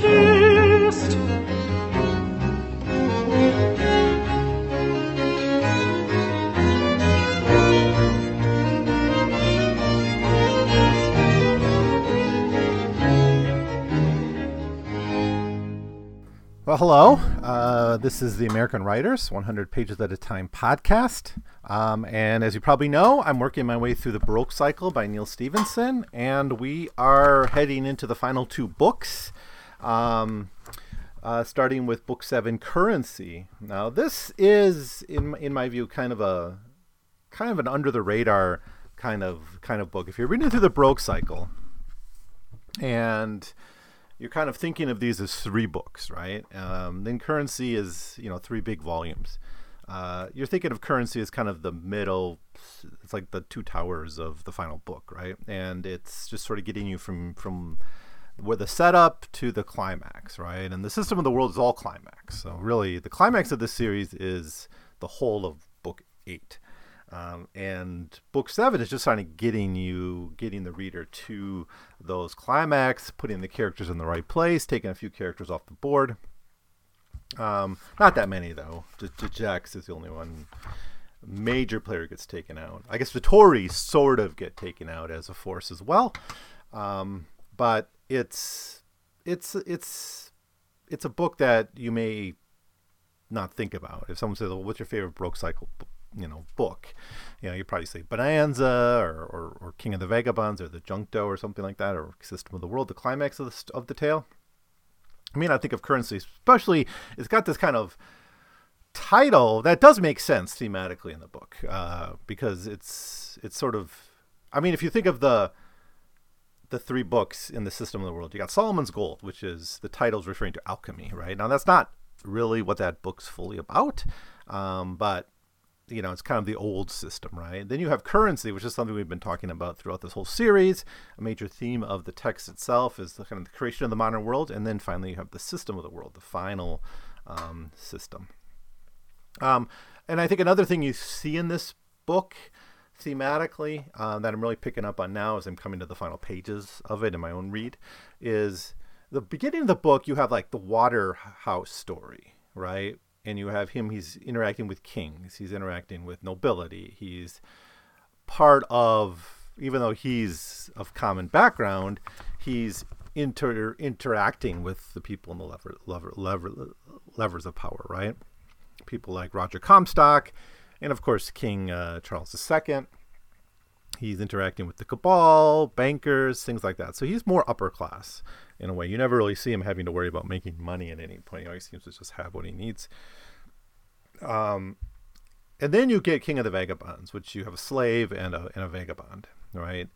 der ist. Well, hello. Uh, this is the American Writers 100 Pages at a Time podcast. Um, and as you probably know, I'm working my way through the Baroque cycle by Neal Stephenson, and we are heading into the final two books, um, uh, starting with Book Seven, Currency. Now, this is, in in my view, kind of a kind of an under the radar kind of kind of book. If you're reading through the Baroque cycle, and you're kind of thinking of these as three books, right? Um, then currency is you know three big volumes. Uh, you're thinking of currency as kind of the middle. It's like the two towers of the final book, right? And it's just sort of getting you from from where the setup to the climax, right? And the system of the world is all climax. So really, the climax of this series is the whole of book eight. Um, and book seven is just kind of getting you, getting the reader to those climax, putting the characters in the right place, taking a few characters off the board. Um, not that many though. Jax is the only one. Major player gets taken out. I guess the Tories sort of get taken out as a force as well, um, but it's it's it's it's a book that you may not think about. If someone says, "Well, what's your favorite Baroque cycle you know book you know you probably say bonanza or, or, or, king of the vagabonds or the juncto or something like that or system of the world the climax of the, of the tale i mean i think of currency especially it's got this kind of title that does make sense thematically in the book uh, because it's it's sort of i mean if you think of the the three books in the system of the world you got solomon's gold which is the title's referring to alchemy right? Now that's not really what that book's fully about um, but you know, it's kind of the old system, right? Then you have currency, which is something we've been talking about throughout this whole series. A major theme of the text itself is the kind of the creation of the modern world, and then finally you have the system of the world, the final um, system. Um, and I think another thing you see in this book thematically uh, that I'm really picking up on now as I'm coming to the final pages of it in my own read is the beginning of the book. You have like the Waterhouse story, right? And you have him he's interacting with kings he's interacting with nobility he's part of even though he's of common background he's inter interacting with the people in the lever, lever, lever, levers of power right? People like roger comstock and of course king uh, charles ii he's interacting with the cabal bankers things like that. So he's more upper class in a way. You never really see him having to worry about making money at any point. He always seems to just have what he needs. Um, and then you get King of the Vagabonds, which you have a slave and a, and a vagabond, right?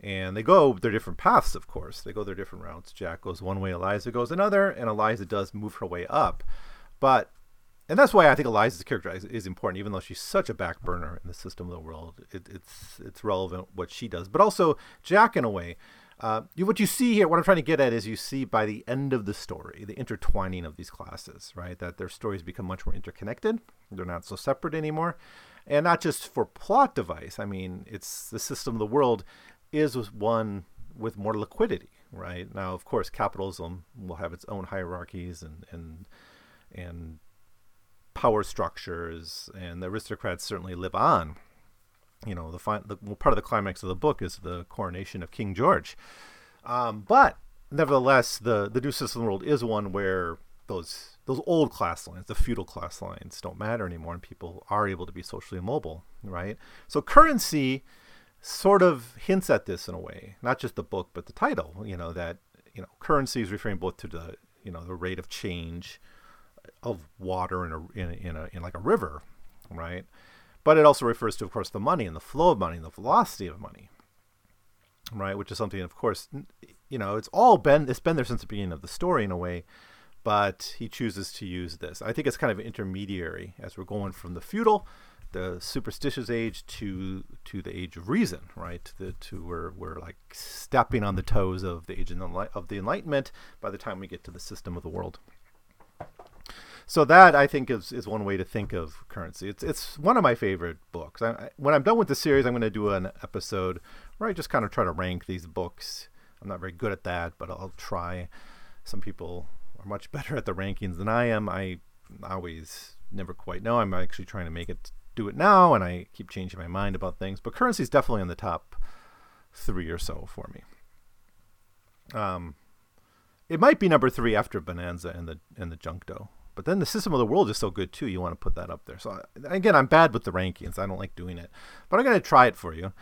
And they go their different paths, of course. They go their different routes. Jack goes one way, Eliza goes another, and Eliza does move her way up. But, and that's why I think Eliza's character is, is important, even though she's such a back burner in the system of the world. It, it's it's relevant what she does, but also Jack in a way uh, what you see here, what I'm trying to get at is you see by the end of the story, the intertwining of these classes, right? That their stories become much more interconnected. They're not so separate anymore. And not just for plot device. I mean, it's the system of the world is one with more liquidity, right? Now, of course, capitalism will have its own hierarchies and, and, and power structures, and the aristocrats certainly live on you know, the, fi- the well, part of the climax of the book is the coronation of King George. Um, but nevertheless, the the new system world is one where those those old class lines, the feudal class lines, don't matter anymore, and people are able to be socially mobile, right? So currency sort of hints at this in a way, not just the book, but the title. You know that you know currency is referring both to the you know the rate of change of water in a in a, in, a, in like a river, right? But it also refers to, of course, the money and the flow of money and the velocity of money, right? Which is something, of course, you know, it's all been it's been there since the beginning of the story in a way, but he chooses to use this. I think it's kind of intermediary as we're going from the feudal, the superstitious age to to the age of reason, right? The, to we're we're like stepping on the toes of the age of the Enlightenment by the time we get to the system of the world so that I think is, is one way to think of currency. It's it's one of my favorite books. I, when I'm done with the series, I'm going to do an episode where I just kind of try to rank these books I'm not very good at that, but I'll try. Some people are much better at the rankings than I am. I always never quite know. I'm actually trying to make it do it now, and I keep changing my mind about things. But currency is definitely in the top three or so for me. Um, it might be number three after Bonanza and the and the Juncto. But then the system of the world is so good too. You want to put that up there. So again, I'm bad with the rankings. I don't like doing it, but I'm going to try it for you,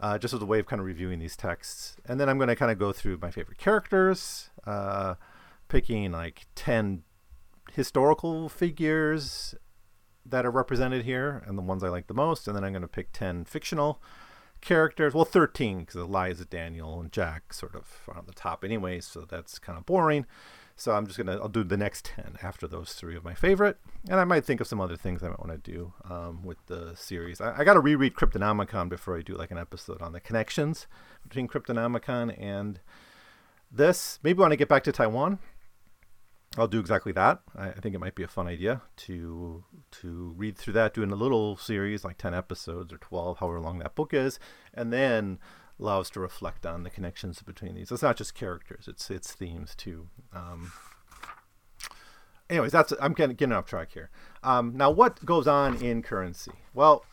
uh, just as a way of kind of reviewing these texts. And then I'm going to kind of go through my favorite characters, uh, picking like ten historical figures that are represented here, and the ones I like the most. And then I'm going to pick ten fictional characters. Well, 13 because Eliza, Daniel, and Jack sort of are on the top anyway, so that's kind of boring. So I'm just gonna I'll do the next ten after those three of my favorite, and I might think of some other things I might want to do um, with the series. I, I got to reread Cryptonomicon before I do like an episode on the connections between Cryptonomicon and this. Maybe when I get back to Taiwan, I'll do exactly that. I, I think it might be a fun idea to to read through that, doing a little series like ten episodes or twelve, however long that book is, and then allow us to reflect on the connections between these. It's not just characters; it's it's themes too. Um, anyways, that's I'm getting, getting off track here. Um, now, what goes on in currency? Well,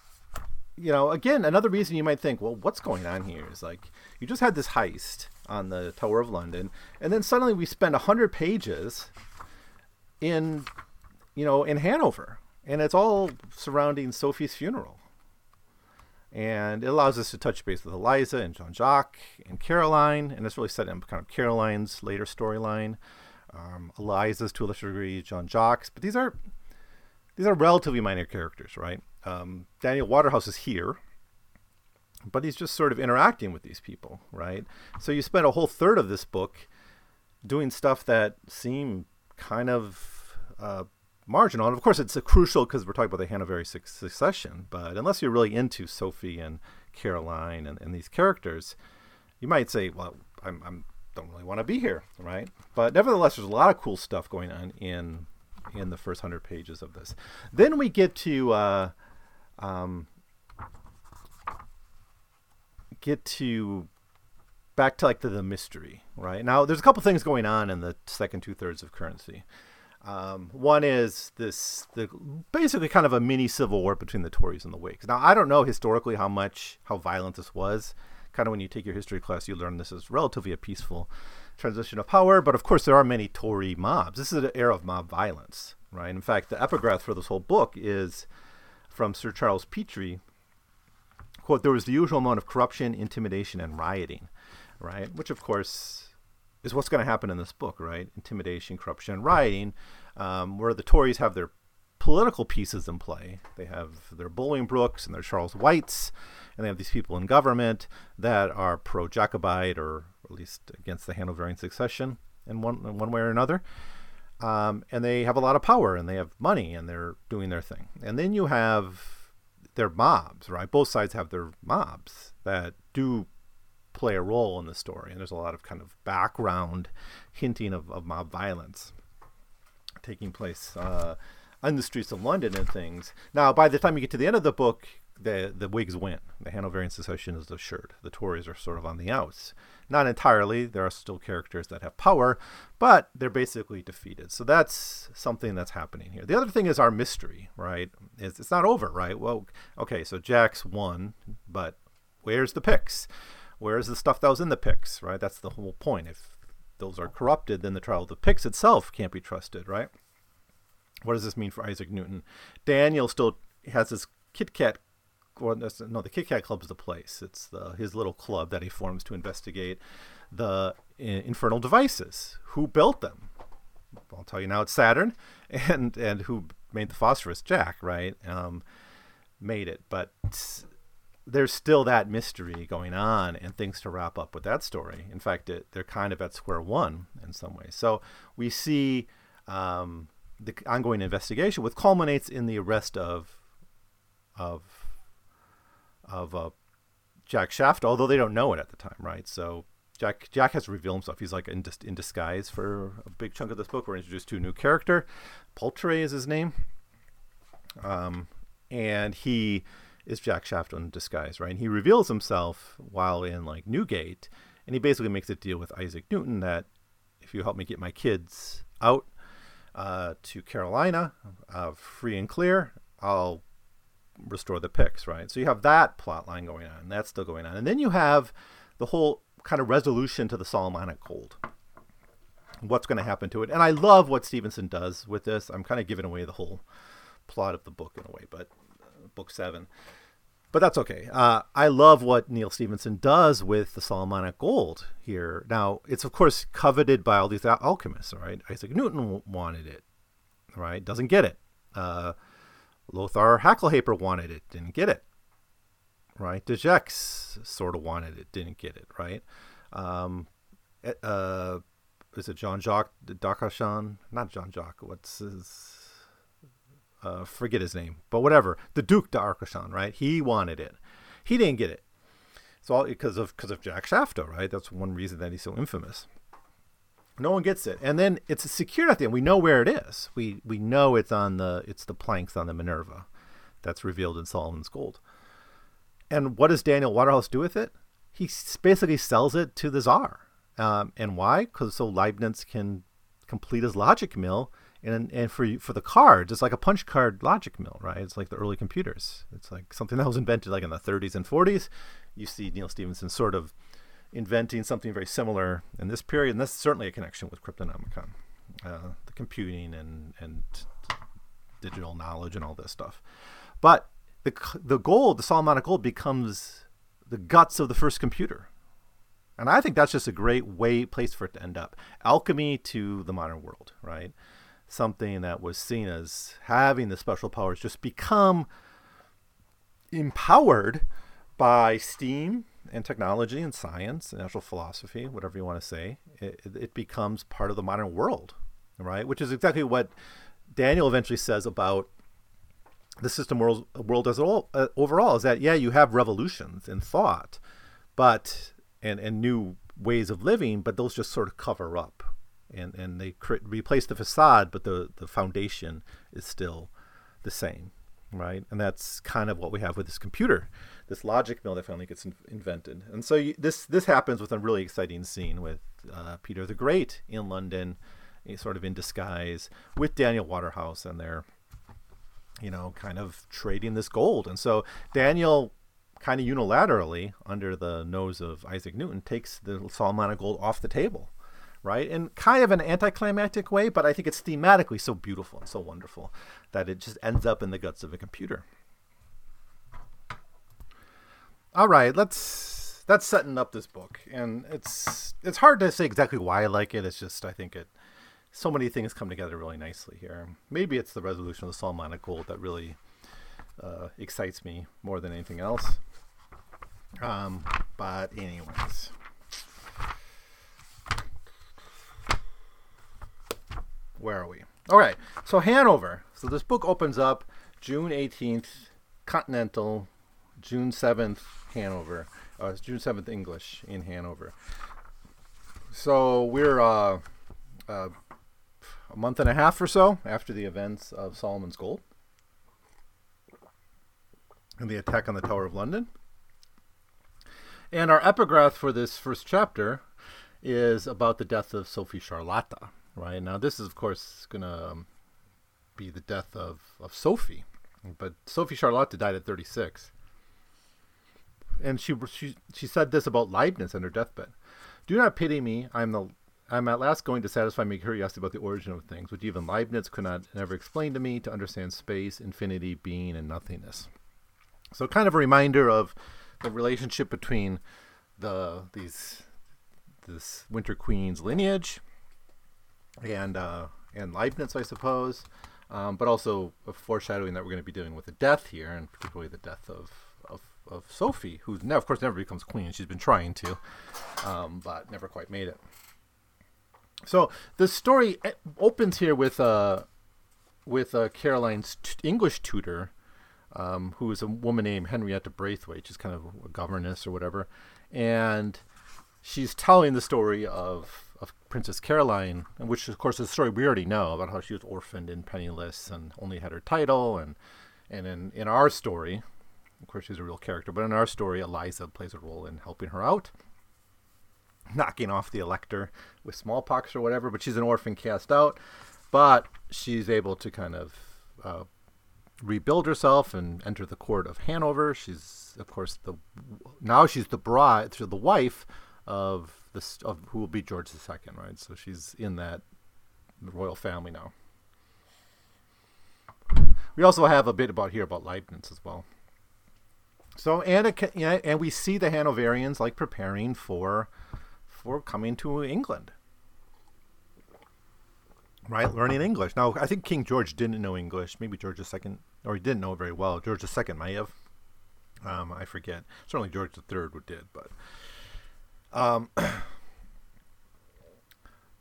you know, again, another reason you might think, well, what's going on here is like you just had this heist on the Tower of London, and then suddenly we spend hundred pages in, you know, in Hanover, and it's all surrounding Sophie's funeral and it allows us to touch base with Eliza and Jean Jacques and Caroline, and it's really setting up kind of Caroline's later storyline, um, Eliza's to a lesser degree, Jean Jacques, but these are these are relatively minor characters, right? Um, Daniel Waterhouse is here, but he's just sort of interacting with these people, right? So you spend a whole third of this book doing stuff that seem kind of uh, marginal. And of course, it's crucial because we're talking about the Hanoverian succession. But unless you're really into Sophie and Caroline and, and these characters, you might say, well, I'm, I'm don't really want to be here, right? But nevertheless, there's a lot of cool stuff going on in in the first hundred pages of this. Then we get to uh, um, get to back to like the, the mystery, right? Now, there's a couple things going on in the second two thirds of currency. Um, one is this the basically kind of a mini civil war between the Tories and the Whigs. Now I don't know historically how much how violent this was. Kind of when you take your history class, you learn this is relatively a peaceful transition of power. But of course, there are many Tory mobs. This is an era of mob violence, right? In fact, the epigraph for this whole book is from Sir Charles Petrie. Quote: There was the usual amount of corruption, intimidation, and rioting, right? Which of course is what's going to happen in this book, right? Intimidation, corruption, and rioting, um, where the Tories have their political pieces in play. They have their Bolingbrokes and their Charles Whites, and they have these people in government that are pro Jacobite or at least against the Hanoverian succession in one, in one way or another. Um, and they have a lot of power and they have money and they're doing their thing. And then you have their mobs, right? Both sides have their mobs that do play a role in the story. And there's a lot of kind of background hinting of, of mob violence taking place uh, on the streets of London and things. Now, by the time you get to the end of the book, the the Whigs win. The Hanoverian secession is assured. The Tories are sort of on the outs. Not entirely. There are still characters that have power, but they're basically defeated. So that's something that's happening here. The other thing is our mystery, right? Is it's not over, right? Well, okay, so Jack's won, but where's the Pyx? Where's the stuff that was in the Pyx, right? That's the whole point. If those are corrupted, then the trial of the Pyx itself can't be trusted, right? What does this mean for Isaac Newton? Daniel still has his Kit Kat, no, the Kit Kat Club is the place. It's the, his little club that he forms to investigate the infernal devices. Who built them? I'll tell you now. It's Saturn, and and who made the phosphorus? Jack, right? Um, made it, but there's still that mystery going on and things to wrap up with that story. In fact, it, they're kind of at square one in some ways. So we see um, the ongoing investigation, which culminates in the arrest of of of uh, Jack Shaftoe, although they don't know it at the time, right? So Jack Jack has to reveal himself. He's like in, in disguise for a big chunk of this book. We're introduced to a new character. Poultry is his name, um, and he is Jack Shaftoe in disguise, right? And he reveals himself while in like Newgate, and he basically makes a deal with Isaac Newton that if you help me get my kids out uh, to Carolina, uh, free and clear, I'll restore the Pyx, right? So you have that plot line going on, and that's still going on. And then you have the whole kind of resolution to the Solomonic Gold. What's going to happen to it? And I love what Stephenson does with this. I'm kind of giving away the whole plot of the book in a way, but book seven. But that's okay. Uh, I love what Neal Stephenson does with the Solomonic gold here. Now, it's of course coveted by all these al- alchemists, right? Isaac Newton wanted it, right? Doesn't get it. Uh, Lothar Hacklheber wanted it, didn't get it, right? De sort of wanted it, didn't get it, right? Um, uh, is it Jean Jacques d'Arcachon? Not Jean Jacques. What's his? Uh, forget his name, but whatever. The Duke d'Arcachon, right? He wanted it. He didn't get it. It's all because of because of Jack Shaftoe, right? That's one reason that he's so infamous. No one gets it, and then it's secured at the end. We know where it is. We we know it's on the it's the planks on the Minerva, that's revealed in Solomon's Gold. And what does Daniel Waterhouse do with it? He basically sells it to the Czar. Um, and why? Because so Leibniz can complete his logic mill and and for for the cards, it's like a punch card logic mill, right? It's like the early computers. It's like something that was invented like in the 30s and 40s. You see Neal Stephenson sort of inventing something very similar in this period, and that's certainly a connection with Cryptonomicon, uh, the computing and and digital knowledge and all this stuff. But the the gold, the Solomonic gold, becomes the guts of the first computer. And I think that's just a great way place for it to end up. Alchemy to the modern world, right? Something that was seen as having the special powers just become empowered by steam and technology and science and natural philosophy, whatever you want to say. It, it becomes part of the modern world, right? Which is exactly what Daniel eventually says about the system world, world as all, uh, overall is that yeah you have revolutions in thought but and and new ways of living but those just sort of cover up and and they cr- replace the facade but the the foundation is still the same right? And that's kind of what we have with this computer this logic mill that finally gets in- invented. And so you, this this happens with a really exciting scene with uh, peter the great in london sort of in disguise with daniel waterhouse and their you know, kind of trading this gold. And so Daniel kind of unilaterally, under the nose of Isaac Newton, takes the Solomonic gold off the table, right? In kind of an anticlimactic way, but I think it's thematically so beautiful and so wonderful that it just ends up in the guts of a computer. All right, let's that's setting up this book, and it's it's hard to say exactly why I like it. It's just I think it so many things come together really nicely here. Maybe it's the resolution of the Solomonic Gold that really uh, excites me more than anything else. Um, but anyways, where are we? All right, so Hanover. So this book opens up June 18th, Continental, June 7th, Hanover. Uh, June 7th, English in Hanover. So we're uh, uh, a month and a half or so after the events of Solomon's Gold and the attack on the Tower of London. And our epigraph for this first chapter is about the death of Sophie Charlotta. Right now, this is of course going to um, be the death of, of Sophie, but Sophie Charlotta died at 36. And she, she she said this about Leibniz on her deathbed: "Do not pity me. I am the I'm at last going to satisfy my curiosity about the origin of things, which even Leibniz could not ever explain to me to understand space, infinity, being, and nothingness. So, kind of a reminder of the relationship between the these this Winter Queen's lineage and uh, and Leibniz, I suppose, um, but also a foreshadowing that we're going to be dealing with the death here, and particularly the death of of, of Sophie, who now, of course, never becomes queen. She's been trying to, um, but never quite made it. So the story eh, opens here with uh, with uh, Caroline's t- English tutor, um, who is a woman named Henrietta Braithwaite, she's kind of a governess or whatever, and she's telling the story of of Princess Caroline, which of course is a story we already know about how she was orphaned and penniless and only had her title, and and in in our story, of course she's a real character, but in our story, Eliza plays a role in helping her out. knocking off the elector with smallpox or whatever. But she's an orphan cast out, but she's able to kind of uh, rebuild herself and enter the court of Hanover. She's of course the now she's the bride, so the wife of of who will be George II, right? So she's in that royal family now. We also have a bit about here about Leibniz as well. So and it, and we see the Hanoverians like preparing for for coming to England, right? Learning English. Now I think King George didn't know English. Maybe George II, or he didn't know it very well. George II may have. Um, I forget. Certainly George III would did, but. Um,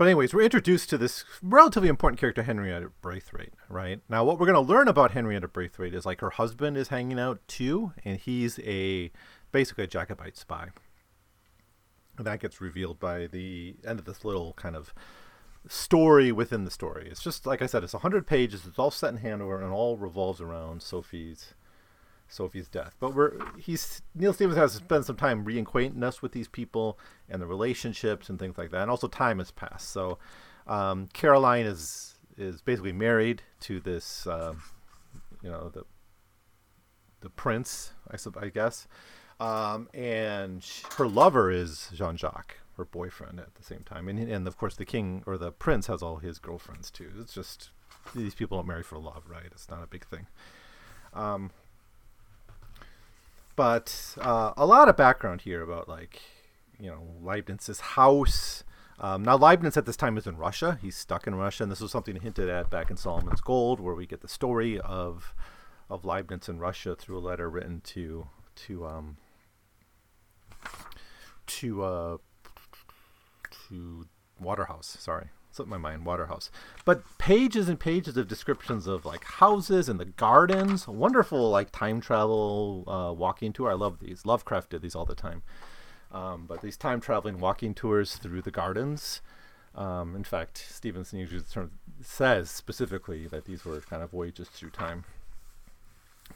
But anyways, we're introduced to this relatively important character, Henrietta Braithwaite, right? Now, what we're going to learn about Henrietta Braithwaite is like her husband is hanging out too, and he's a basically a Jacobite spy. And that gets revealed by the end of this little kind of story within the story. It's just like I said, it's 100 pages. It's all set in Hanover and all revolves around Sophie's Sophie's death. But we're he's Neil Stevens has spent some time reacquainting us with these people and the relationships and things like that. And also time has passed. So um, Caroline is is basically married to this uh, you know the the prince, I, I guess. Um, and she, her lover is Jean Jacques, her boyfriend at the same time. And, and of course, the king or the prince has all his girlfriends too. It's just these people don't marry for love, right? It's not a big thing. Um, but uh, a lot of background here about like you know Leibniz's house. Um, now Leibniz at this time is in Russia. He's stuck in Russia, and this was something hinted at back in Solomon's Gold, where we get the story of of Leibniz in Russia through a letter written to to um, to uh, to Waterhouse. Sorry, slipped my mind. Waterhouse, but pages and pages of descriptions of like houses and the gardens. Wonderful like time travel uh, walking tour. I love these. Lovecraft did these all the time. Um, but these time traveling walking tours through the gardens. Um, in fact, Stephenson usually says specifically that these were kind of voyages through time.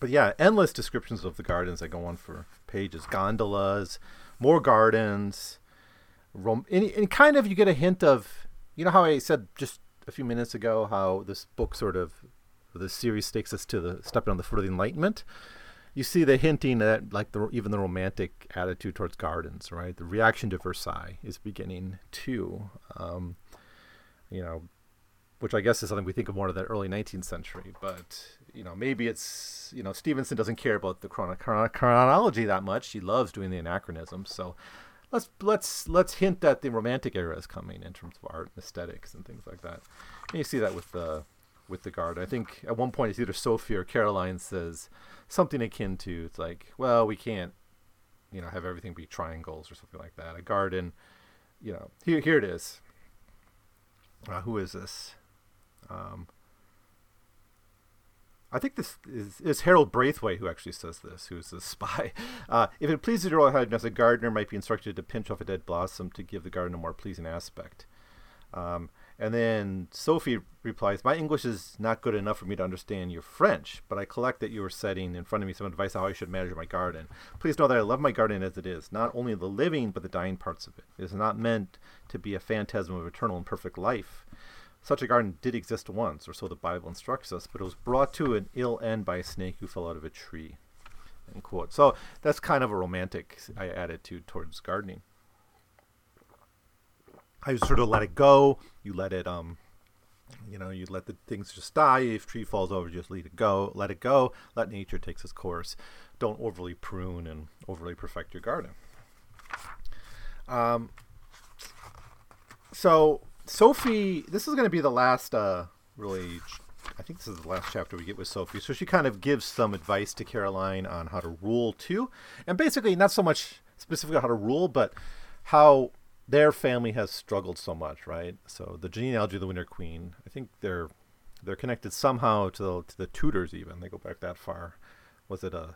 But yeah, endless descriptions of the gardens that go on for pages. Gondolas, more gardens. Rom- and kind of you get a hint of you know how I said just a few minutes ago how this book sort of the series takes us to the stepping on the foot of the Enlightenment. You see the hinting that like the even the romantic attitude towards gardens, right? The reaction to Versailles is beginning too. Um, you know, which I guess is something we think of more of that early 19th century. But you know, maybe it's you know Stephenson doesn't care about the chron- chron- chronology that much. He loves doing the anachronisms. So let's let's let's hint that the romantic era is coming in terms of art and aesthetics and things like that. And you see that with the with the guard. I think at one point it's either Sophie or Caroline says something akin to it's like, well, we can't, you know, have everything be triangles or something like that. A garden, you know, here here it is. Uh, who is this? Um, I think this is, is, Harold Braithwaite who actually says this, who's a spy. Uh, if it pleases your highness, a gardener might be instructed to pinch off a dead blossom to give the garden a more pleasing aspect. Um, and then Sophie replies, My English is not good enough for me to understand your French, but I collect that you are setting in front of me some advice on how I should manage my garden. Please know that I love my garden as it is, not only the living, but the dying parts of it. It is not meant to be a phantasm of eternal and perfect life. Such a garden did exist once, or so the Bible instructs us, but it was brought to an ill end by a snake who fell out of a tree. End quote. So that's kind of a romantic attitude towards gardening. I sort of let it go. You let it, um, you know, you let the things just die. If tree falls over, just let it go. Let it go. Let nature take its course. Don't overly prune and overly perfect your garden. Um, so Sophie, this is going to be the last, uh, really, I think this is the last chapter we get with Sophie. So she kind of gives some advice to Caroline on how to rule too, and basically not so much specifically how to rule, but how their family has struggled so much, right? So the genealogy of the Winter Queen, I think they're they're connected somehow to the, to the Tudors. Even they go back that far. Was it a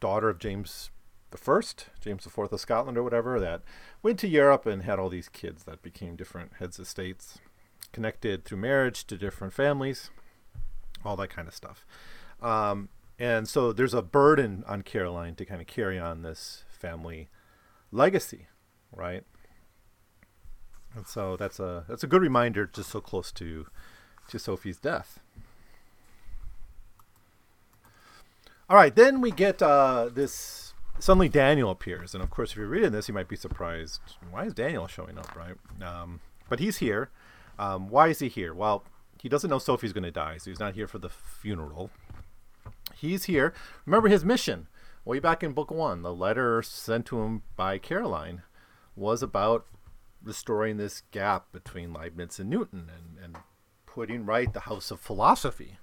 daughter of James the first, James Fourth of Scotland or whatever, that went to Europe and had all these kids that became different heads of states, connected through marriage to different families, all that kind of stuff. Um, and so there's a burden on Caroline to kind of carry on this family legacy, right? And so that's a that's a good reminder, just so close to to Sophie's death. All right, then we get uh, this. Suddenly, Daniel appears, and of course, if you're reading this, you might be surprised. Why is Daniel showing up, right? Um, but he's here. Um, why is he here? Well, he doesn't know Sophie's going to die, so he's not here for the funeral. He's here. Remember his mission way back in book one. The letter sent to him by Caroline was about restoring this gap between Leibniz and Newton and, and putting right the house of philosophy.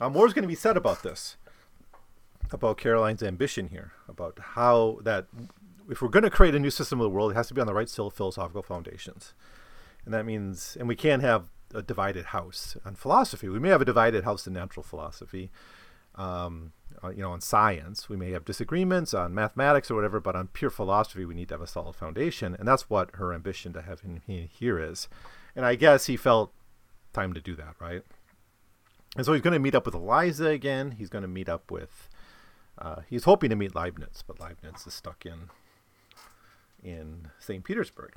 Now, more is going to be said about this about Caroline's ambition here, about how that if we're going to create a new system of the world, it has to be on the right philosophical foundations. And that means, and we can't have a divided house on philosophy. We may have a divided house in natural philosophy, um, uh, you know, on science. We may have disagreements on mathematics or whatever, but on pure philosophy, we need to have a solid foundation. And that's what her ambition to have him here is. And I guess he felt time to do that, right? And so he's going to meet up with Eliza again. He's going to meet up with uh, he's hoping to meet Leibniz, but Leibniz is stuck in in St. Petersburg.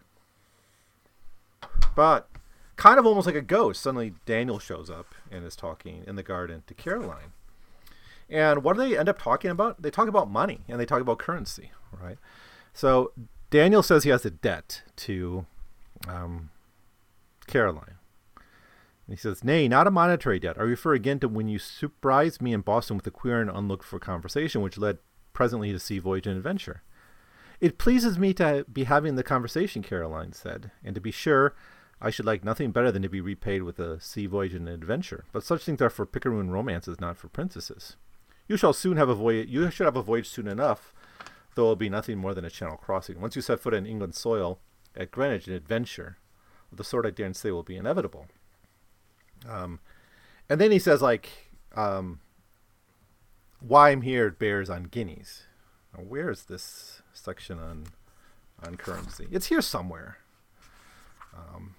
But kind of almost like a ghost, suddenly Daniel shows up and is talking in the garden to Caroline. And what do they end up talking about? They talk about money and they talk about currency, right? So Daniel says he has a debt to um, Caroline. And he says, Nay, not a monetary debt. I refer again to when you surprised me in Boston with a queer and unlooked for conversation, which led presently to sea voyage and adventure. It pleases me to be having the conversation, Caroline said, and to be sure, I should like nothing better than to be repaid with a sea voyage and an adventure. But such things are for picaroon romances, not for princesses. You shall soon have a voyage. You should have a voyage soon enough, though it will be nothing more than a channel crossing. Once you set foot on England soil, at Greenwich, an adventure of the sort I daren't say will be inevitable. Um, and then he says like, um, "Why I'm here bears on guineas." Now, where is this section on on currency? It's here somewhere. Um,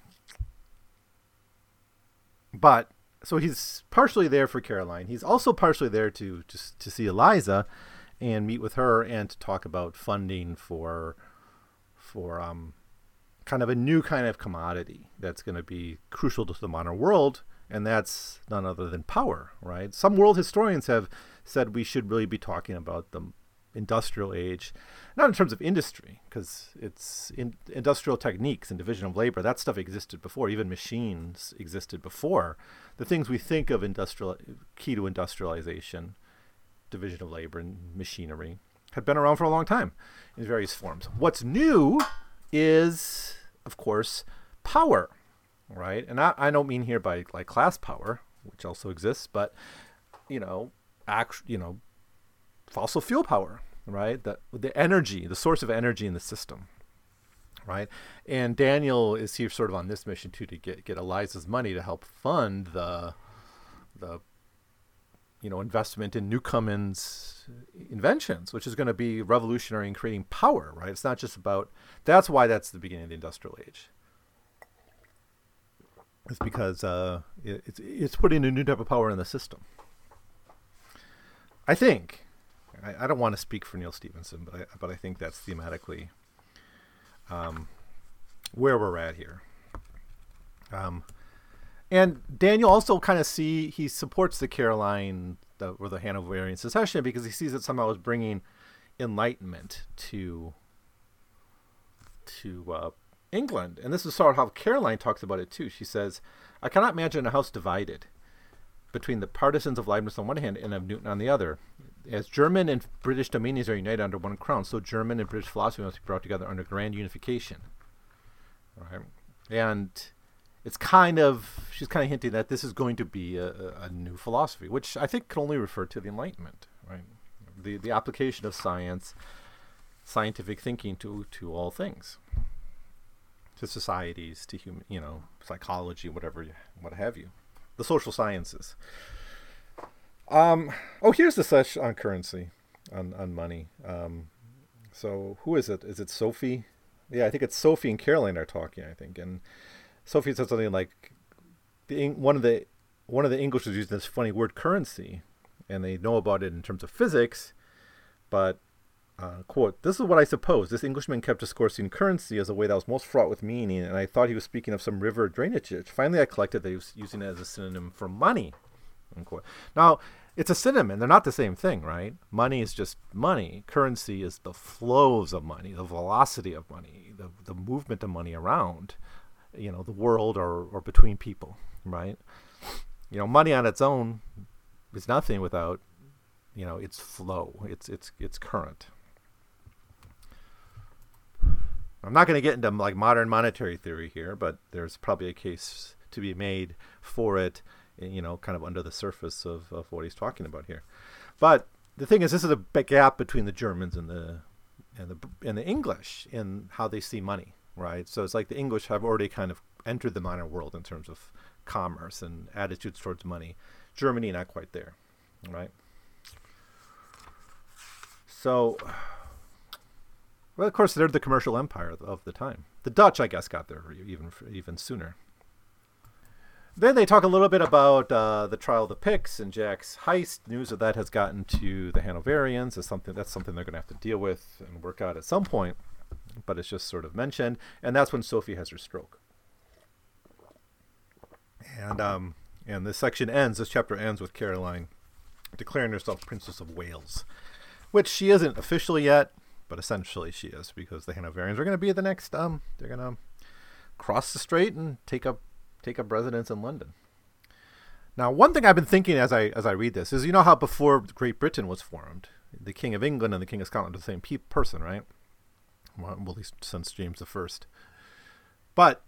but so he's partially there for Caroline. He's also partially there to to, to see Eliza and meet with her and to talk about funding for for um, kind of a new kind of commodity that's going to be crucial to the modern world and that's none other than power, right? Some world historians have said we should really be talking about the industrial age, not in terms of industry, because it's in industrial techniques and division of labor. That stuff existed before. Even machines existed before. The things we think of industrial key to industrialization, division of labor and machinery, have been around for a long time in various forms. What's new is, of course, power right? And I, I don't mean here by like class power, which also exists, but you know, act, you know, fossil fuel power, right? The the energy, the source of energy in the system, right? And Daniel is here sort of on this mission too to get get Eliza's money to help fund the the you know investment in Newcomen's inventions, which is going to be revolutionary in creating power, right? It's not just about that's why that's the beginning of the industrial age is because uh, it, it's it's putting a new type of power in the system. I think. I, I don't want to speak for Neal Stephenson, but I, but I think that's thematically um, where we're at here. Um, and Daniel also kind of see he supports the Caroline the, or the Hanoverian secession because he sees it somehow as bringing enlightenment to to uh, England. And this is sort of how Caroline talks about it too. She says, I cannot imagine a house divided between the partisans of Leibniz on one hand and of Newton on the other. As German and British dominions are united under one crown, so German and British philosophy must be brought together under grand unification. Right? And it's kind of, she's kind of hinting that this is going to be a, a new philosophy, which I think can only refer to the Enlightenment, right? The, the application of science, scientific thinking to, to all things to societies, to human, you know, psychology, whatever, what have you, the social sciences. Um, oh, here's the sesh on currency, on on money. Um, so who is it? Is it Sophie? Yeah, I think it's Sophie and Caroline are talking. I think, and Sophie said something like, the one of the one of the English is using this funny word currency, and they know about it in terms of physics, but uh, quote, This is what I suppose. This Englishman kept discoursing currency as a way that was most fraught with meaning, and I thought he was speaking of some river drainage ditch. Finally, I collected that he was using it as a synonym for money. Unquote. Now, it's a synonym. They're not the same thing, right? Money is just money. Currency is the flows of money, the velocity of money, the, the movement of money around, you know, the world or, or between people, right? You know, money on its own is nothing without, you know, its flow, its its its current. I'm not going to get into like modern monetary theory here, but there's probably a case to be made for it, eh, you know, kind of under the surface of, of what he's talking about here. But the thing is, this is a big gap between the Germans and the and the and the English in how they see money, right? So it's like the English have already kind of entered the modern world in terms of commerce and attitudes towards money. Germany not quite there, right? So well, of course, they're the commercial empire of the time. The Dutch, I guess, got there even even sooner. Then they talk a little bit about uh, the trial of the Pyx and Jack's heist. News of that has gotten to the Hanoverians. Is something that's something they're going to have to deal with and work out at some point. But it's just sort of mentioned, and that's when Sophie has her stroke. And um, and this section ends. This chapter ends with Caroline declaring herself Princess of Wales, which she isn't officially yet but essentially she is because the Hanoverians are going to be the next. Um, they're going to cross the strait and take up take up residence in London. Now, one thing I've been thinking as I as I read this is, you know how before Great Britain was formed, the King of England and the King of Scotland are the same pe- person, right? Well, at least since James the First. But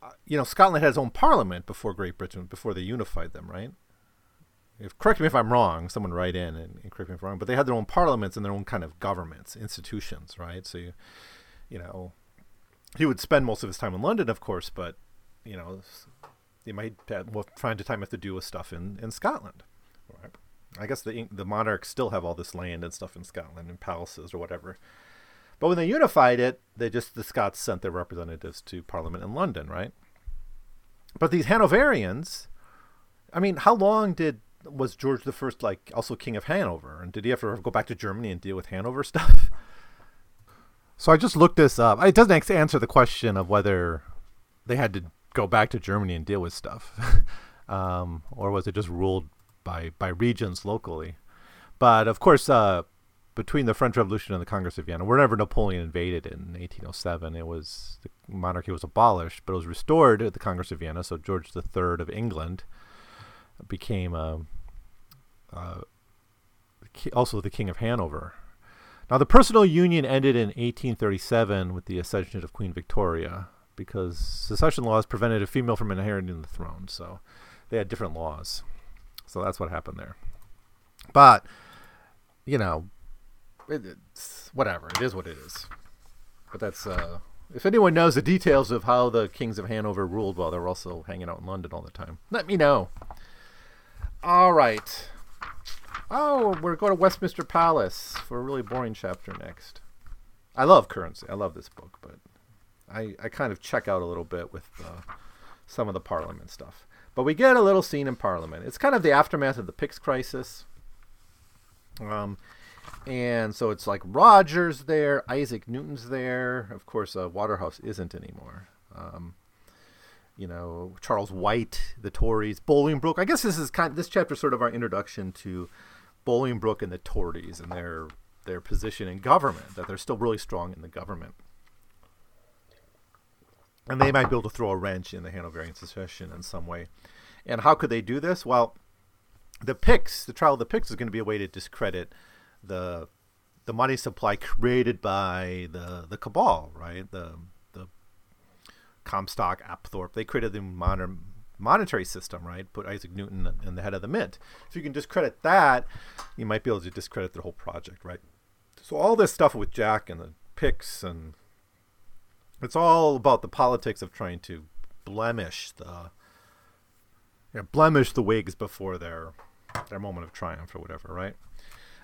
uh, you know, Scotland had its own parliament before Great Britain, before they unified them, right? If, correct me if I'm wrong, someone write in and, and, correct me if I'm wrong, but they had their own parliaments and their own kind of governments, institutions, right? So, you, you know, he would spend most of his time in London, of course, but, you know, he might have, well, time to time have to do with stuff in, in Scotland, right? I guess the the monarchs still have all this land and stuff in Scotland and palaces or whatever. But when they unified it, they just the Scots sent their representatives to Parliament in London, right? But these Hanoverians, I mean, how long did was George the First like also king of Hanover? And did he ever go back to Germany and deal with Hanover stuff? so I just looked this up. It doesn't answer the question of whether they had to go back to Germany and deal with stuff, um, or was it just ruled by by regions locally? But of course, uh, between the French Revolution and the Congress of Vienna, whenever Napoleon invaded in 1807, it was the monarchy was abolished, but it was restored at the Congress of Vienna. So George III of England became uh, uh, also the King of Hanover. Now, the personal union ended in 1837 with the accession of Queen Victoria because secession laws prevented a female from inheriting the throne. So they had different laws. So that's what happened there. But, you know, it's whatever. It is what it is. But that's, uh, if anyone knows the details of how the kings of Hanover ruled while they were also hanging out in London all the time, let me know. All right. Oh, we're going to Westminster Palace for a really boring chapter next. I love currency. I love this book, but I, I kind of check out a little bit with uh, some of the Parliament stuff. But we get a little scene in Parliament. It's kind of the aftermath of the Pyx crisis. Um, and so it's like Rogers there, Isaac Newton's there. Of course, uh, Waterhouse isn't anymore. Um, you know Charles White, the Tories, Bolingbroke. I guess this is kind. Of, this chapter is sort of our introduction to Bolingbroke and the Tories and their their position in government. That they're still really strong in the government, and they might be able to throw a wrench in the Hanoverian succession in some way. And how could they do this? Well, the Pyx, the trial of the Pyx, is going to be a way to discredit the the money supply created by the the cabal, right? The Comstock, Apthorpe. They created the modern monetary system, right? Put Isaac Newton in the head of the mint. If you can discredit that, you might be able to discredit the whole project, right? So all this stuff with Jack and the Pyx and it's all about the politics of trying to blemish the you know, blemish the Whigs before their their moment of triumph or whatever, right?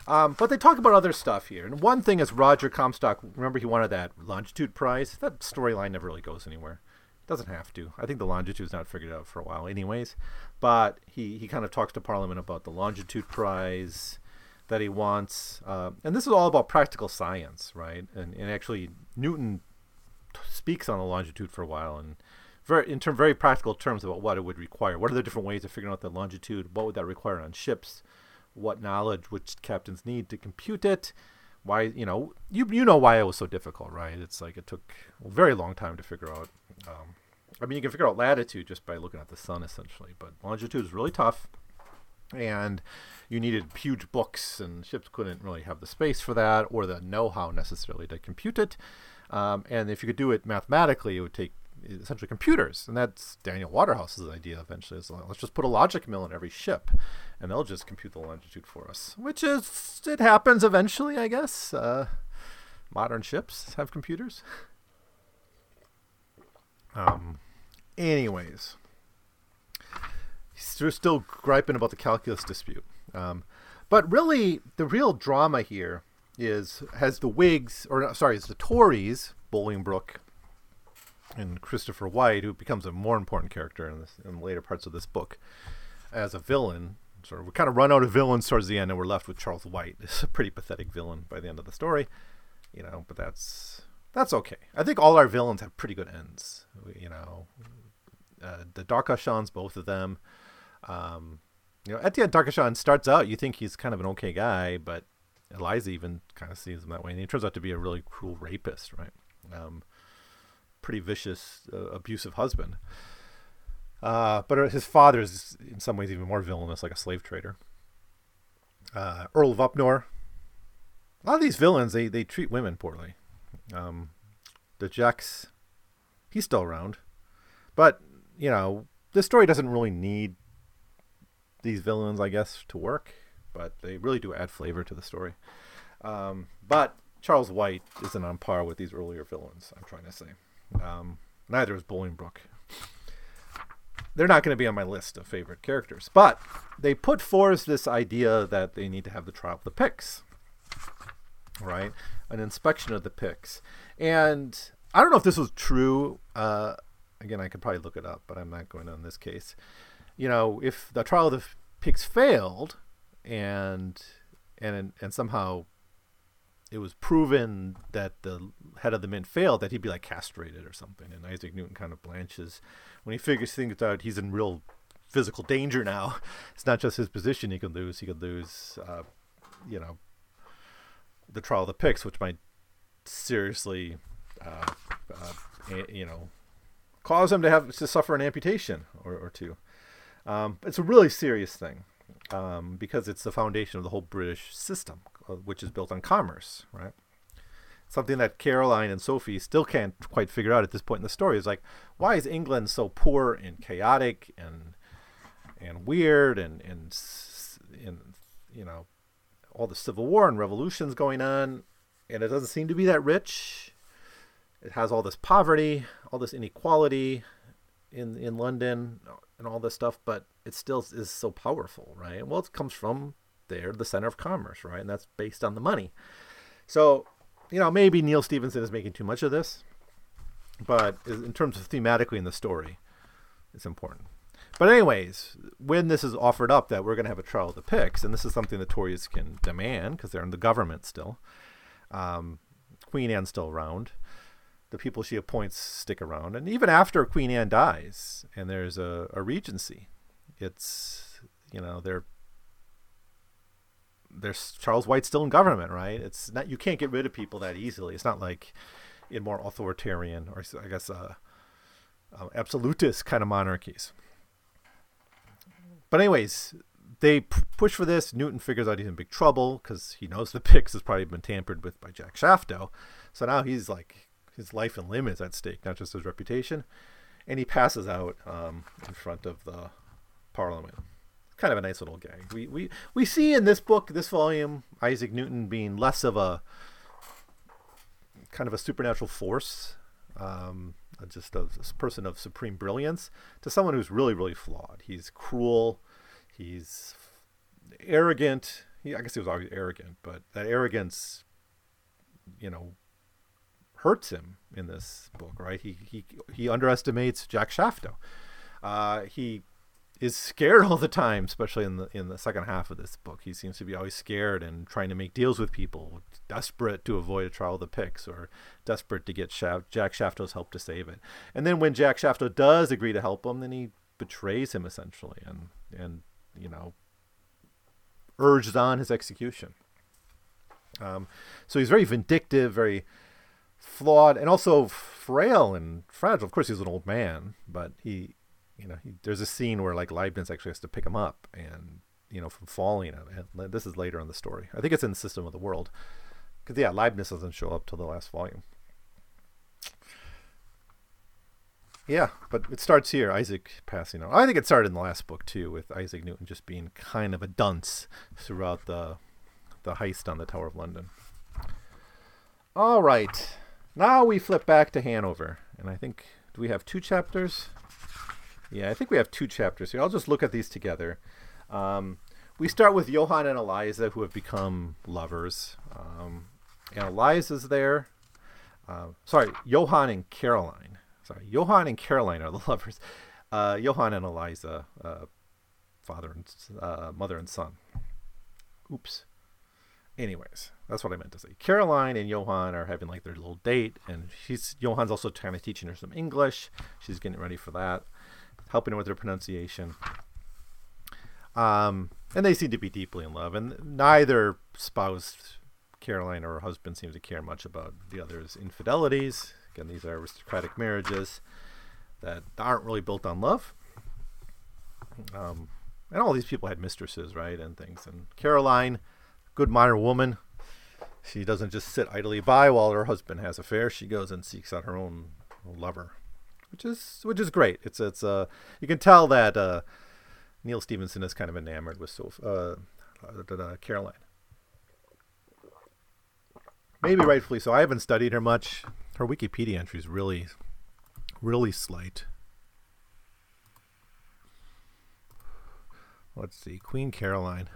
Um, but they talk about other stuff here. And one thing is Roger Comstock. Remember, he wanted that longitude prize. That storyline never really goes anywhere. Doesn't have to. I think the longitude's not figured out for a while, anyways. But he, he kind of talks to Parliament about the longitude prize. that he wants, uh, and this is all about practical science, right? And, and actually, Newton speaks on the longitude for a while, and very in term very practical terms about what it would require. What are the different ways of figuring out the longitude? What would that require on ships? What knowledge which captains need to compute it? Why you know you you know why it was so difficult, right? It's like it took a very long time to figure out. Um, I mean, you can figure out latitude just by looking at the sun, essentially, but longitude is really tough, and you needed huge books, and ships couldn't really have the space for that or the know-how necessarily to compute it. Um, and if you could do it mathematically, it would take essentially computers, and that's Daniel Waterhouse's idea. Eventually, is let's just put a logic mill in every ship, and they'll just compute the longitude for us. Which is it happens eventually, I guess. Uh, modern ships have computers. Um. Anyways, he's still griping about the calculus dispute. Um, but really, the real drama here is has the Whigs, or sorry, it's the Tories, Bolingbroke and Christopher White, who becomes a more important character in, this, in the later parts of this book, as a villain. Sort of, we kind of run out of villains towards the end, and we're left with Charles White. It's a pretty pathetic villain by the end of the story, you know. But that's that's okay. I think all our villains have pretty good ends. You know, uh, the d'Arcachons, both of them. Um, you know, at the end, d'Arcachon starts out, you think he's kind of an okay guy, but Eliza even kind of sees him that way, and he turns out to be a really cruel rapist, right? Um, pretty vicious, uh, abusive husband. Uh, but his father is in some ways even more villainous, like a slave trader. Uh, Earl of Upnor. A lot of these villains, they, they treat women poorly. Um, the Jex, he's still around. But, you know, this story doesn't really need these villains, I guess, to work, but they really do add flavor to the story. Um, but Charles White isn't on par with these earlier villains, I'm trying to say. Um, neither is Bolingbroke. They're not going to be on my list of favorite characters, but they put forth this idea that they need to have the trial of the Pyx, right? An inspection of the Pyx. And I don't know if this was true. Uh, again, I could probably look it up, but I'm not going to in this case. You know, if the trial of the Pyx failed, and and and somehow it was proven that the head of the mint failed, that he'd be like castrated or something. And Isaac Newton kind of blanches when he figures things out. He's in real physical danger now. It's not just his position he could lose; he could lose, uh, you know, the trial of the Pyx, which might seriously, uh, uh, you know, cause him to have to suffer an amputation or, or two. Um, it's a really serious thing um, because it's the foundation of the whole British system, which is built on commerce, right? Something that Caroline and Sophie still can't quite figure out at this point in the story is like, why is England so poor and chaotic and and weird and and and you know all the civil war and revolutions going on, and it doesn't seem to be that rich. It has all this poverty, all this inequality in in London, and all this stuff, but it still is so powerful, right? Well, it comes from there, the center of commerce, right? And that's based on the money. So, you know, maybe Neal Stephenson is making too much of this, but in terms of thematically in the story, it's important. But anyways, when this is offered up that we're going to have a trial of the Pyx, and this is something the Tories can demand because they're in the government still, um, Queen Anne's still around the people she appoints stick around. And even after Queen Anne dies and there's a, a regency, it's, you know, they're, there's Charles White still in government, right? It's not, you can't get rid of people that easily. It's not like in more authoritarian or I guess, uh, uh, absolutist kind of monarchies. But anyways, they p- push for this. Newton figures out he's in big trouble because he knows the Pyx has probably been tampered with by Jack Shaftoe. So now he's like his life and limb is at stake, not just his reputation. And he passes out um, in front of the Parliament. Kind of a nice little gag. We, we we see in this book, this volume, Isaac Newton being less of a kind of a supernatural force, um, just a, a person of supreme brilliance, to someone who's really really flawed. He's cruel. He's arrogant. He, I guess he was always arrogant, but that arrogance, you know, hurts him in this book, right? He he he underestimates Jack Shaftoe. Uh, he is scared all the time, especially in the in the second half of this book. He seems to be always scared and trying to make deals with people, desperate to avoid a trial of the Pyx or desperate to get Jack Shaftoe's help to save it. And then when Jack Shaftoe does agree to help him, then he betrays him essentially and and you know urges on his execution. Um, so he's very vindictive, very flawed, and also frail and fragile. Of course, he's an old man, but he you know, he, there's a scene where like Leibniz actually has to pick him up and you know from falling. And this is later in the story. I think it's in the System of the World because yeah, Leibniz doesn't show up till the last volume. Yeah, but it starts here. Isaac passing on. I think it started in the last book too, with Isaac Newton just being kind of a dunce throughout the the heist on the Tower of London. All right, now we flip back to Hanover, and I think do we have two chapters? Yeah, I think we have two chapters here. I'll just look at these together. Um, we start with Johann and Eliza, who have become lovers. Um, and Eliza's there. Uh, sorry, Johann and Caroline. Sorry, Johann and Caroline are the lovers. Uh, Johann and Eliza, uh, father and uh, mother and son. Oops. Anyways, that's what I meant to say. Caroline and Johann are having like their little date, and she's Johann's also kind of teaching her some English. She's getting ready for that helping with their pronunciation. Um, and they seem to be deeply in love, and neither spouse, Caroline or her husband, seems to care much about the other's infidelities. Again, these are aristocratic marriages that aren't really built on love. Um, and all these people had mistresses, right, and things. And Caroline, good modern woman, she doesn't just sit idly by while her husband has affairs. She goes and seeks out her own lover which is which is great. It's it's uh you can tell that uh, Neal Stephenson is kind of enamored with Soph- uh, uh, Caroline. Maybe rightfully so. I haven't studied her much. Her Wikipedia entry is really, really slight. Let's see, Queen Caroline.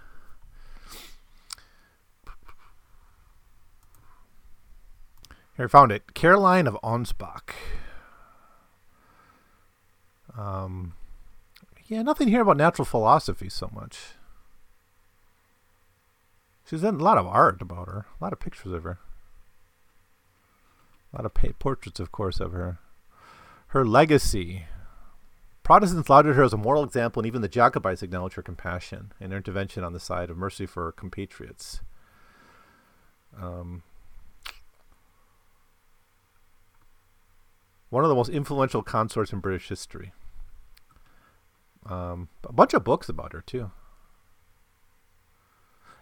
Here, I found it. Caroline of Ansbach. Um, yeah, nothing here about natural philosophy so much. She's done a lot of art about her, a lot of pictures of her, a lot of portraits, of course, of her. Her legacy. Protestants lauded her as a moral example, and even the Jacobites acknowledged her compassion and her intervention on the side of mercy for her compatriots. Um, one of the most influential consorts in British history. Um, a bunch of books about her too.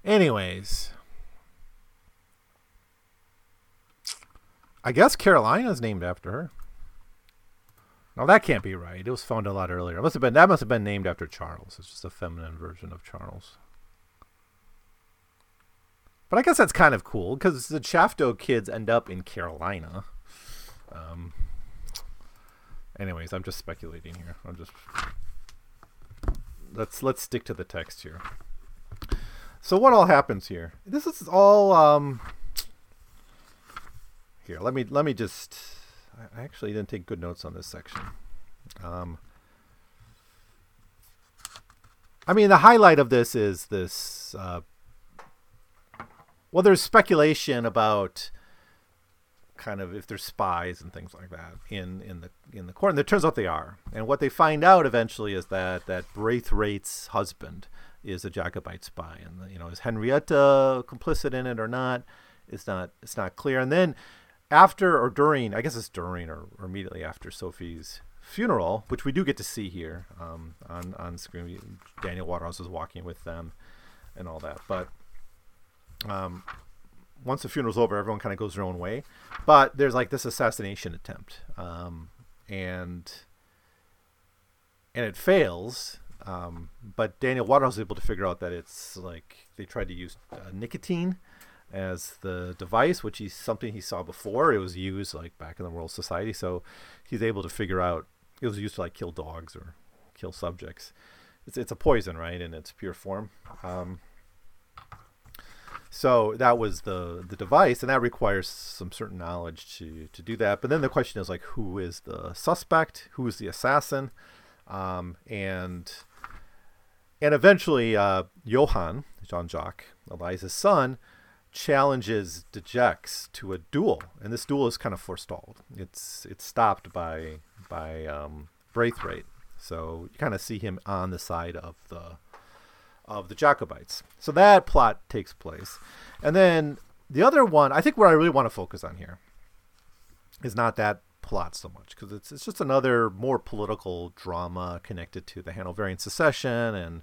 Anyways, I guess Carolina is named after her. No, that can't be right. It was found a lot earlier. It must have been that must have been named after Charles. It's just a feminine version of Charles. But I guess that's kind of cool because the Shaftoe kids end up in Carolina. Um, anyways, I'm just speculating here. I'm just let's let's stick to the text here. So what all happens here? This is all um here. Let me let me just. I actually didn't take good notes on this section. Um, I mean, the highlight of this is this. Uh, well, there's speculation about kind of if they're spies and things like that in in the in the court. And it turns out they are. And what they find out eventually is that that Braithwaite's husband is a Jacobite spy, and you know is Henrietta complicit in it or not? It's not it's not clear. And then after or during, I guess it's during or, or immediately after Sophie's funeral, which we do get to see here um, on on screen. Daniel Waterhouse is walking with them and all that, but. Um, once the funeral's over, everyone kind of goes their own way. But there's like this assassination attempt, um, and and it fails. Um, but Daniel Waterhouse is able to figure out that it's like they tried to use uh, nicotine as the device, which is something he saw before. It was used like back in the Royal Society, so he's able to figure out it was used to like kill dogs or kill subjects. It's it's a poison, right, in its pure form. Um, so that was the the device, and that requires some certain knowledge to to do that. But then the question is like, who is the suspect? Who is the assassin? Um, and and eventually, uh, Johann, Jean Jacques, Eliza's son, challenges Dejects to a duel, and this duel is kind of forestalled. It's it's stopped by by um, Braithwaite, so you kind of see him on the side of the of the Jacobites. So that plot takes place, and then the other one, I think, what I really want to focus on here is not that plot so much because it's it's just another more political drama connected to the Hanoverian secession and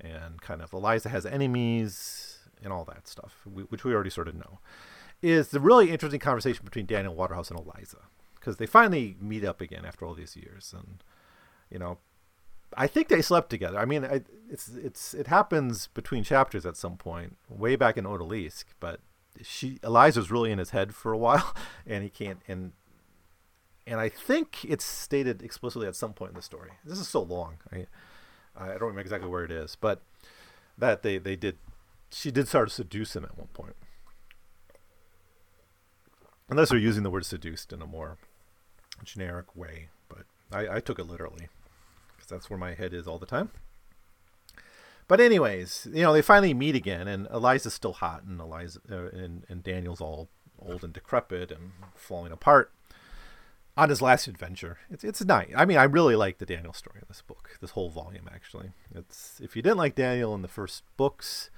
and kind of Eliza has enemies and all that stuff, which we already sort of know. Is the really interesting conversation between Daniel Waterhouse and Eliza because they finally meet up again after all these years, and you know, I think they slept together. I mean, I, it's it's it happens between chapters at some point, way back in Odalisque, but she Eliza's really in his head for a while, and he can't and and I think it's stated explicitly at some point in the story. This is so long. I I don't remember exactly where it is, but that they they did she did start to seduce him at one point. Unless they're using the word seduced in a more generic way, but I, I took it literally because that's where my head is all the time. But anyways, you know, they finally meet again, and Eliza's still hot, and Eliza uh, and, and Daniel's all old and decrepit and falling apart on his last adventure. It's it's nice. I mean, I really like the Daniel story in this book, this whole volume actually. It's if you didn't like Daniel in the first books,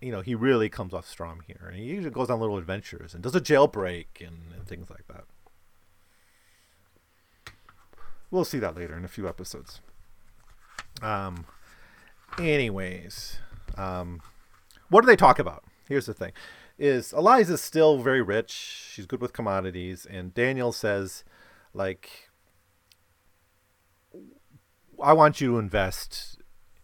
you know, he really comes off strong here. And he usually goes on little adventures and does a jailbreak and, and things like that. We'll see that later in a few episodes. Um anyways, um what do they talk about? Here's the thing is Eliza's still very rich. She's good with commodities, and Daniel says, like, I want you to invest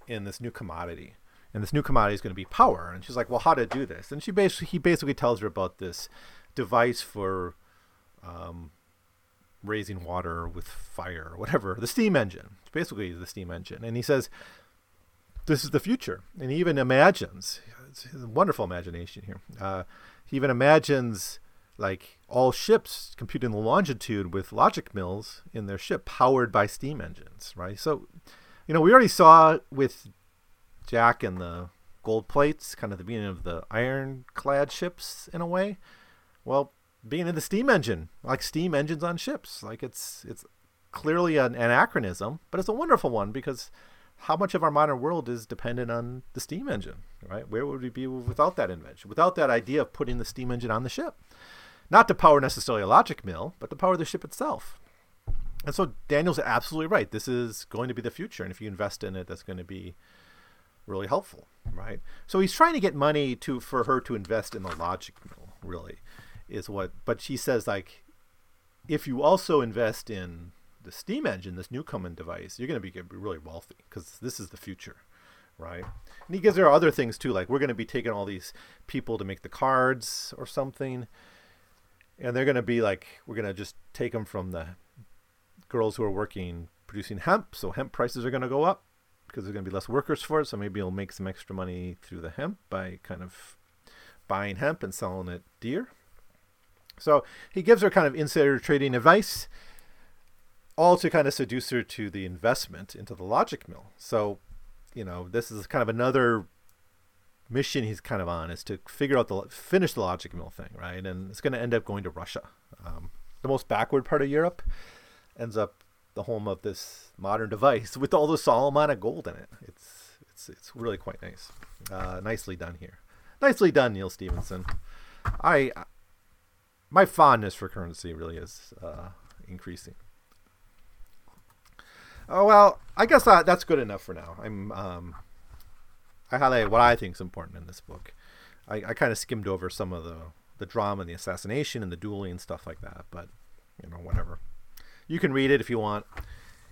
in this new commodity. And this new commodity is going to be power. And she's like, well, how to do this? And she basically, he basically tells her about this device for um, raising water with fire, or whatever, the steam engine. It's basically the steam engine. And he says, this is the future. And he even imagines, it's a wonderful imagination here. Uh, he even imagines like all ships computing the longitude with logic mills in their ship powered by steam engines, right? So, you know, we already saw with Jack and the gold plates, kind of the beginning of the ironclad ships in a way. Well, being in the steam engine, like steam engines on ships, like it's it's clearly an anachronism, but it's a wonderful one because how much of our modern world is dependent on the steam engine, right? Where would we be without that invention, without that idea of putting the steam engine on the ship? Not to power necessarily a logic mill, but to power the ship itself. And so Daniel's absolutely right. This is going to be the future. And if you invest in it, that's going to be really helpful, right? So he's trying to get money to for her to invest in the logic mill, really, is what. But she says, like, if you also invest in the steam engine, this Newcomen device, you're going to be really wealthy because this is the future, right? And he gives there other things too, like we're going to be taking all these people to make the cards or something, and they're going to be like we're going to just take them from the girls who are working producing hemp, so hemp prices are going to go up because there's going to be less workers for it. So maybe you'll make some extra money through the hemp by kind of buying hemp and selling it dear. So he gives her kind of insider trading advice all to kind of seduce her to the investment into the logic mill. So, you know, this is kind of another mission he's kind of on is to figure out the finish the logic mill thing, right? And it's going to end up going to Russia, um, the most backward part of Europe, ends up the home of this modern device with all the Solomonic gold in it. It's it's it's really quite nice, uh, nicely done here, nicely done, Neal Stephenson. I my fondness for currency really is uh, increasing. Oh well, I guess that, that's good enough for now. I'm um, I highlighted what I think is important in this book. I, I kind of skimmed over some of the the drama and the assassination and the dueling and stuff like that, but you know whatever. You can read it if you want,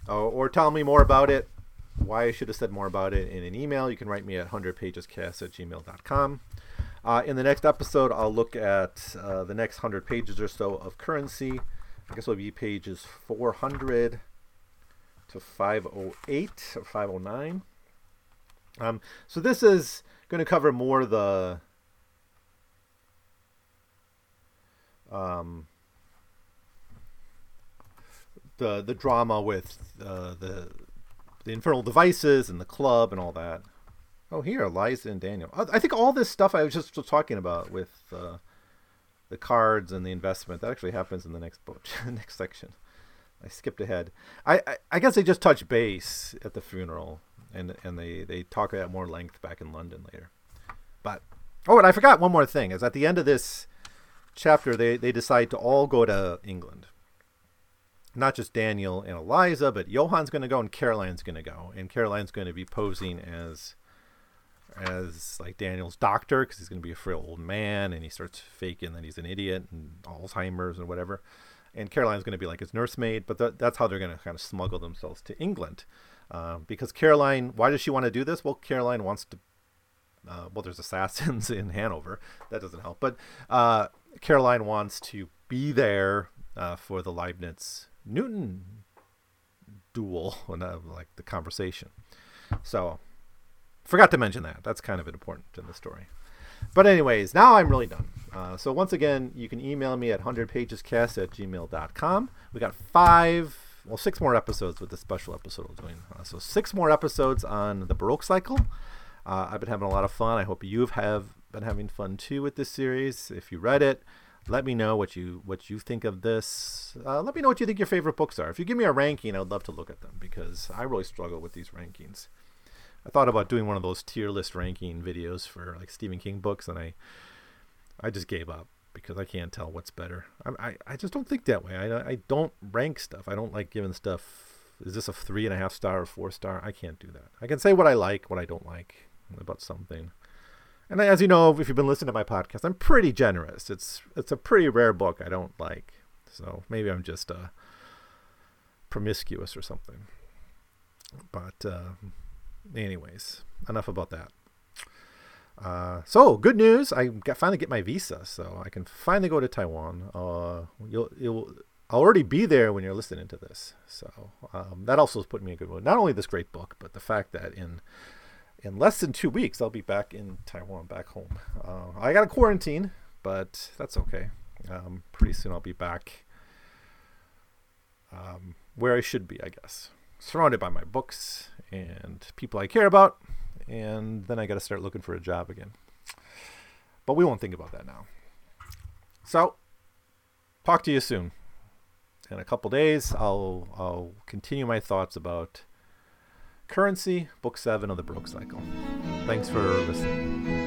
or, or tell me more about it. Why I should have said more about it in an email. You can write me at 100pagescast at gmail.com. Uh, in the next episode, I'll look at uh, the next 100 pages or so of currency. I guess it'll be pages 400 to 508 or 509. Um, so this is going to cover more the um, the the drama with uh, the the infernal devices and the club and all that. Oh, here, Liza and Daniel. I think all this stuff I was just talking about with uh, the cards and the investment that actually happens in the next book, next section. I skipped ahead. I, I, I guess they just touch base at the funeral, and and they they talk at more length back in London later. But oh, and I forgot one more thing. Is at the end of this chapter, they they decide to all go to England. Not just Daniel and Eliza, but Johann's going to go and Caroline's going to go, and Caroline's going to be posing as as like Daniel's doctor because he's going to be a frail old man, and he starts faking that he's an idiot and Alzheimer's and whatever and Caroline's going to be like his nursemaid, but th- that's how they're going to kind of smuggle themselves to England. Uh, because Caroline, why does she want to do this? Well, Caroline wants to. Uh, well, there's assassins in Hanover. That doesn't help. But uh, Caroline wants to be there uh, for the Leibniz Newton duel, like the conversation. So, forgot to mention that. That's kind of important in the story. But anyways, now I'm really done. Uh, so once again, you can email me at 100pagescast at gmail.com. We got five, well, six more episodes with the special episode we're doing. Uh, so six more episodes on the Baroque cycle. Uh, I've been having a lot of fun. I hope you have been having fun too with this series. If you read it, let me know what you what you think of this. Uh, let me know what you think your favorite books are. If you give me a ranking, I'd love to look at them because I really struggle with these rankings. I thought about doing one of those tier list ranking videos for like Stephen King books, and I I just gave up because I can't tell what's better. I I, I just don't think that way. I I don't rank stuff. I don't like giving stuff. Is this a three and a half star or four star? I can't do that. I can say what I like, what I don't like about something. And as you know, if you've been listening to my podcast, I'm pretty generous. It's it's a pretty rare book I don't like. So maybe I'm just uh, promiscuous or something. But uh, anyways, enough about that. Uh, so good news! I got, finally get my visa, so I can finally go to Taiwan. Uh, you'll, you'll I'll already be there when you're listening to this, so um, that also has put me in a good mood. Not only this great book, but the fact that in in less than two weeks I'll be back in Taiwan, back home. Uh, I got a quarantine, but that's okay. Um, pretty soon I'll be back um, where I should be, I guess, surrounded by my books and people I care about, and then I got to start looking for a job again. But we won't think about that now. So, talk to you soon. In a couple days, I'll I'll continue my thoughts about currency, book seven of the Baroque Cycle. Thanks for listening.